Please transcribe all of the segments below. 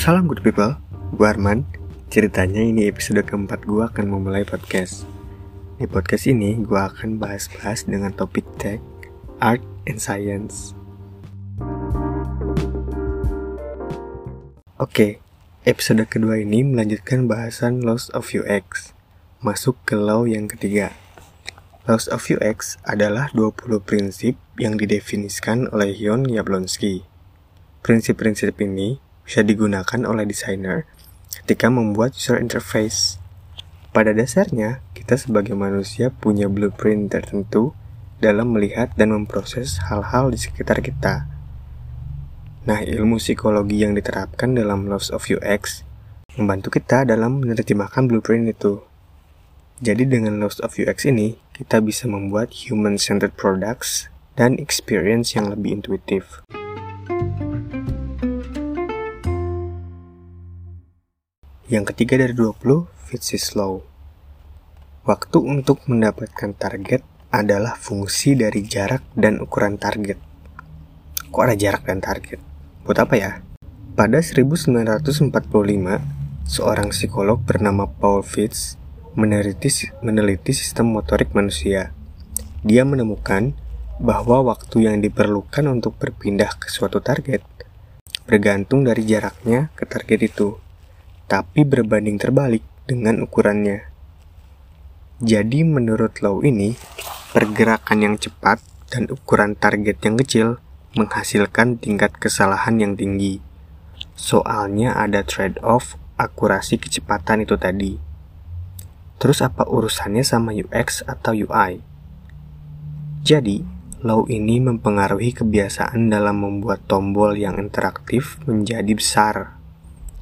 Salam good people, gue Arman. Ceritanya ini episode keempat gue akan memulai podcast. Di podcast ini gue akan bahas-bahas dengan topik tech, art, and science. Oke, episode kedua ini melanjutkan bahasan loss of UX. Masuk ke law yang ketiga. Loss of UX adalah 20 prinsip yang didefinisikan oleh Yon Yablonsky. Prinsip-prinsip ini bisa digunakan oleh desainer ketika membuat user interface. Pada dasarnya, kita sebagai manusia punya blueprint tertentu dalam melihat dan memproses hal-hal di sekitar kita. Nah, ilmu psikologi yang diterapkan dalam Loss of UX membantu kita dalam menerjemahkan blueprint itu. Jadi dengan Loss of UX ini, kita bisa membuat human-centered products dan experience yang lebih intuitif. Yang ketiga dari 20, fits is slow. Waktu untuk mendapatkan target adalah fungsi dari jarak dan ukuran target. Kok ada jarak dan target? Buat apa ya? Pada 1945, seorang psikolog bernama Paul Fitz meneliti, meneliti sistem motorik manusia. Dia menemukan bahwa waktu yang diperlukan untuk berpindah ke suatu target bergantung dari jaraknya ke target itu tapi berbanding terbalik dengan ukurannya. Jadi menurut Law ini, pergerakan yang cepat dan ukuran target yang kecil menghasilkan tingkat kesalahan yang tinggi. Soalnya ada trade-off akurasi kecepatan itu tadi. Terus apa urusannya sama UX atau UI? Jadi, Law ini mempengaruhi kebiasaan dalam membuat tombol yang interaktif menjadi besar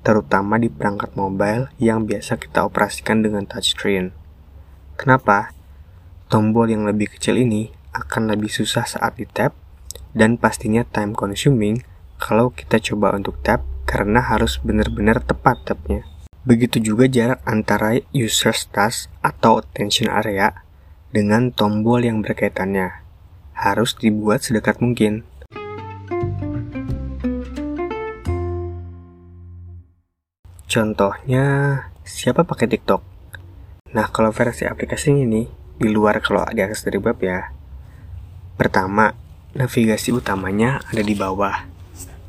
terutama di perangkat mobile yang biasa kita operasikan dengan touchscreen. Kenapa? Tombol yang lebih kecil ini akan lebih susah saat di tap dan pastinya time consuming kalau kita coba untuk tap karena harus benar-benar tepat tapnya. Begitu juga jarak antara user task atau attention area dengan tombol yang berkaitannya. Harus dibuat sedekat mungkin. Contohnya, siapa pakai TikTok? Nah, kalau versi aplikasi ini, di luar kalau diakses dari web ya. Pertama, navigasi utamanya ada di bawah.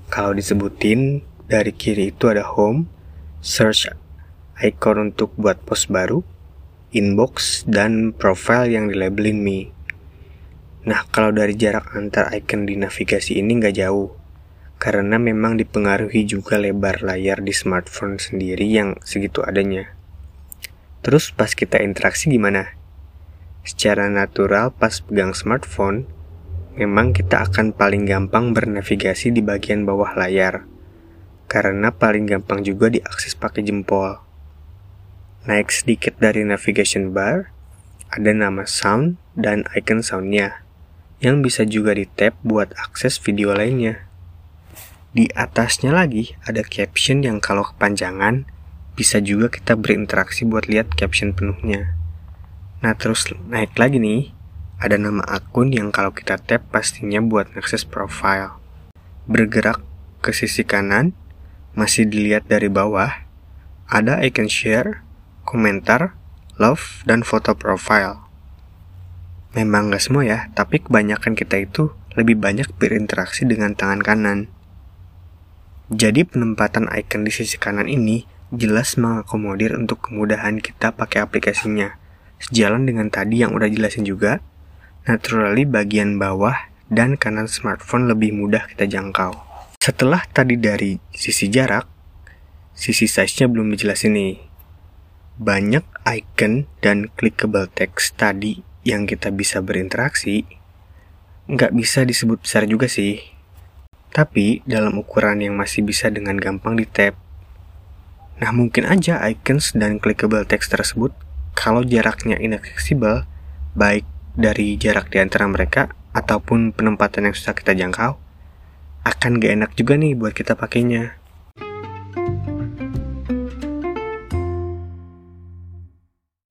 Kalau disebutin, dari kiri itu ada home, search icon untuk buat post baru, inbox, dan profile yang dilabelin me. Nah, kalau dari jarak antar icon di navigasi ini nggak jauh karena memang dipengaruhi juga lebar layar di smartphone sendiri yang segitu adanya. Terus pas kita interaksi gimana? Secara natural pas pegang smartphone, memang kita akan paling gampang bernavigasi di bagian bawah layar, karena paling gampang juga diakses pakai jempol. Naik sedikit dari navigation bar, ada nama sound dan icon soundnya, yang bisa juga di tap buat akses video lainnya. Di atasnya lagi ada caption yang kalau kepanjangan bisa juga kita berinteraksi buat lihat caption penuhnya. Nah terus naik lagi nih, ada nama akun yang kalau kita tap pastinya buat akses profile. Bergerak ke sisi kanan, masih dilihat dari bawah, ada icon share, komentar, love, dan foto profile. Memang gak semua ya, tapi kebanyakan kita itu lebih banyak berinteraksi dengan tangan kanan. Jadi penempatan icon di sisi kanan ini jelas mengakomodir untuk kemudahan kita pakai aplikasinya. Sejalan dengan tadi yang udah jelasin juga, naturally bagian bawah dan kanan smartphone lebih mudah kita jangkau. Setelah tadi dari sisi jarak, sisi size-nya belum dijelasin nih. Banyak icon dan clickable text tadi yang kita bisa berinteraksi, nggak bisa disebut besar juga sih tapi dalam ukuran yang masih bisa dengan gampang di tap. Nah mungkin aja icons dan clickable text tersebut kalau jaraknya inaccessible, baik dari jarak di antara mereka ataupun penempatan yang susah kita jangkau, akan gak enak juga nih buat kita pakainya.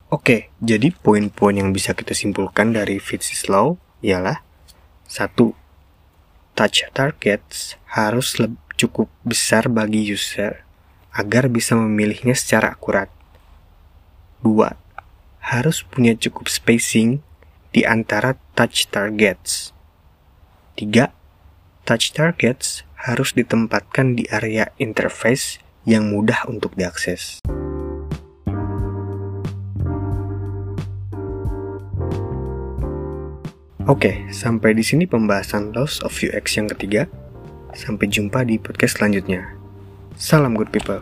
Oke, jadi poin-poin yang bisa kita simpulkan dari Fitz's Law ialah satu touch targets harus cukup besar bagi user agar bisa memilihnya secara akurat. 2. Harus punya cukup spacing di antara touch targets. 3. Touch targets harus ditempatkan di area interface yang mudah untuk diakses. Oke, sampai di sini pembahasan Loss of UX yang ketiga. Sampai jumpa di podcast selanjutnya. Salam good people.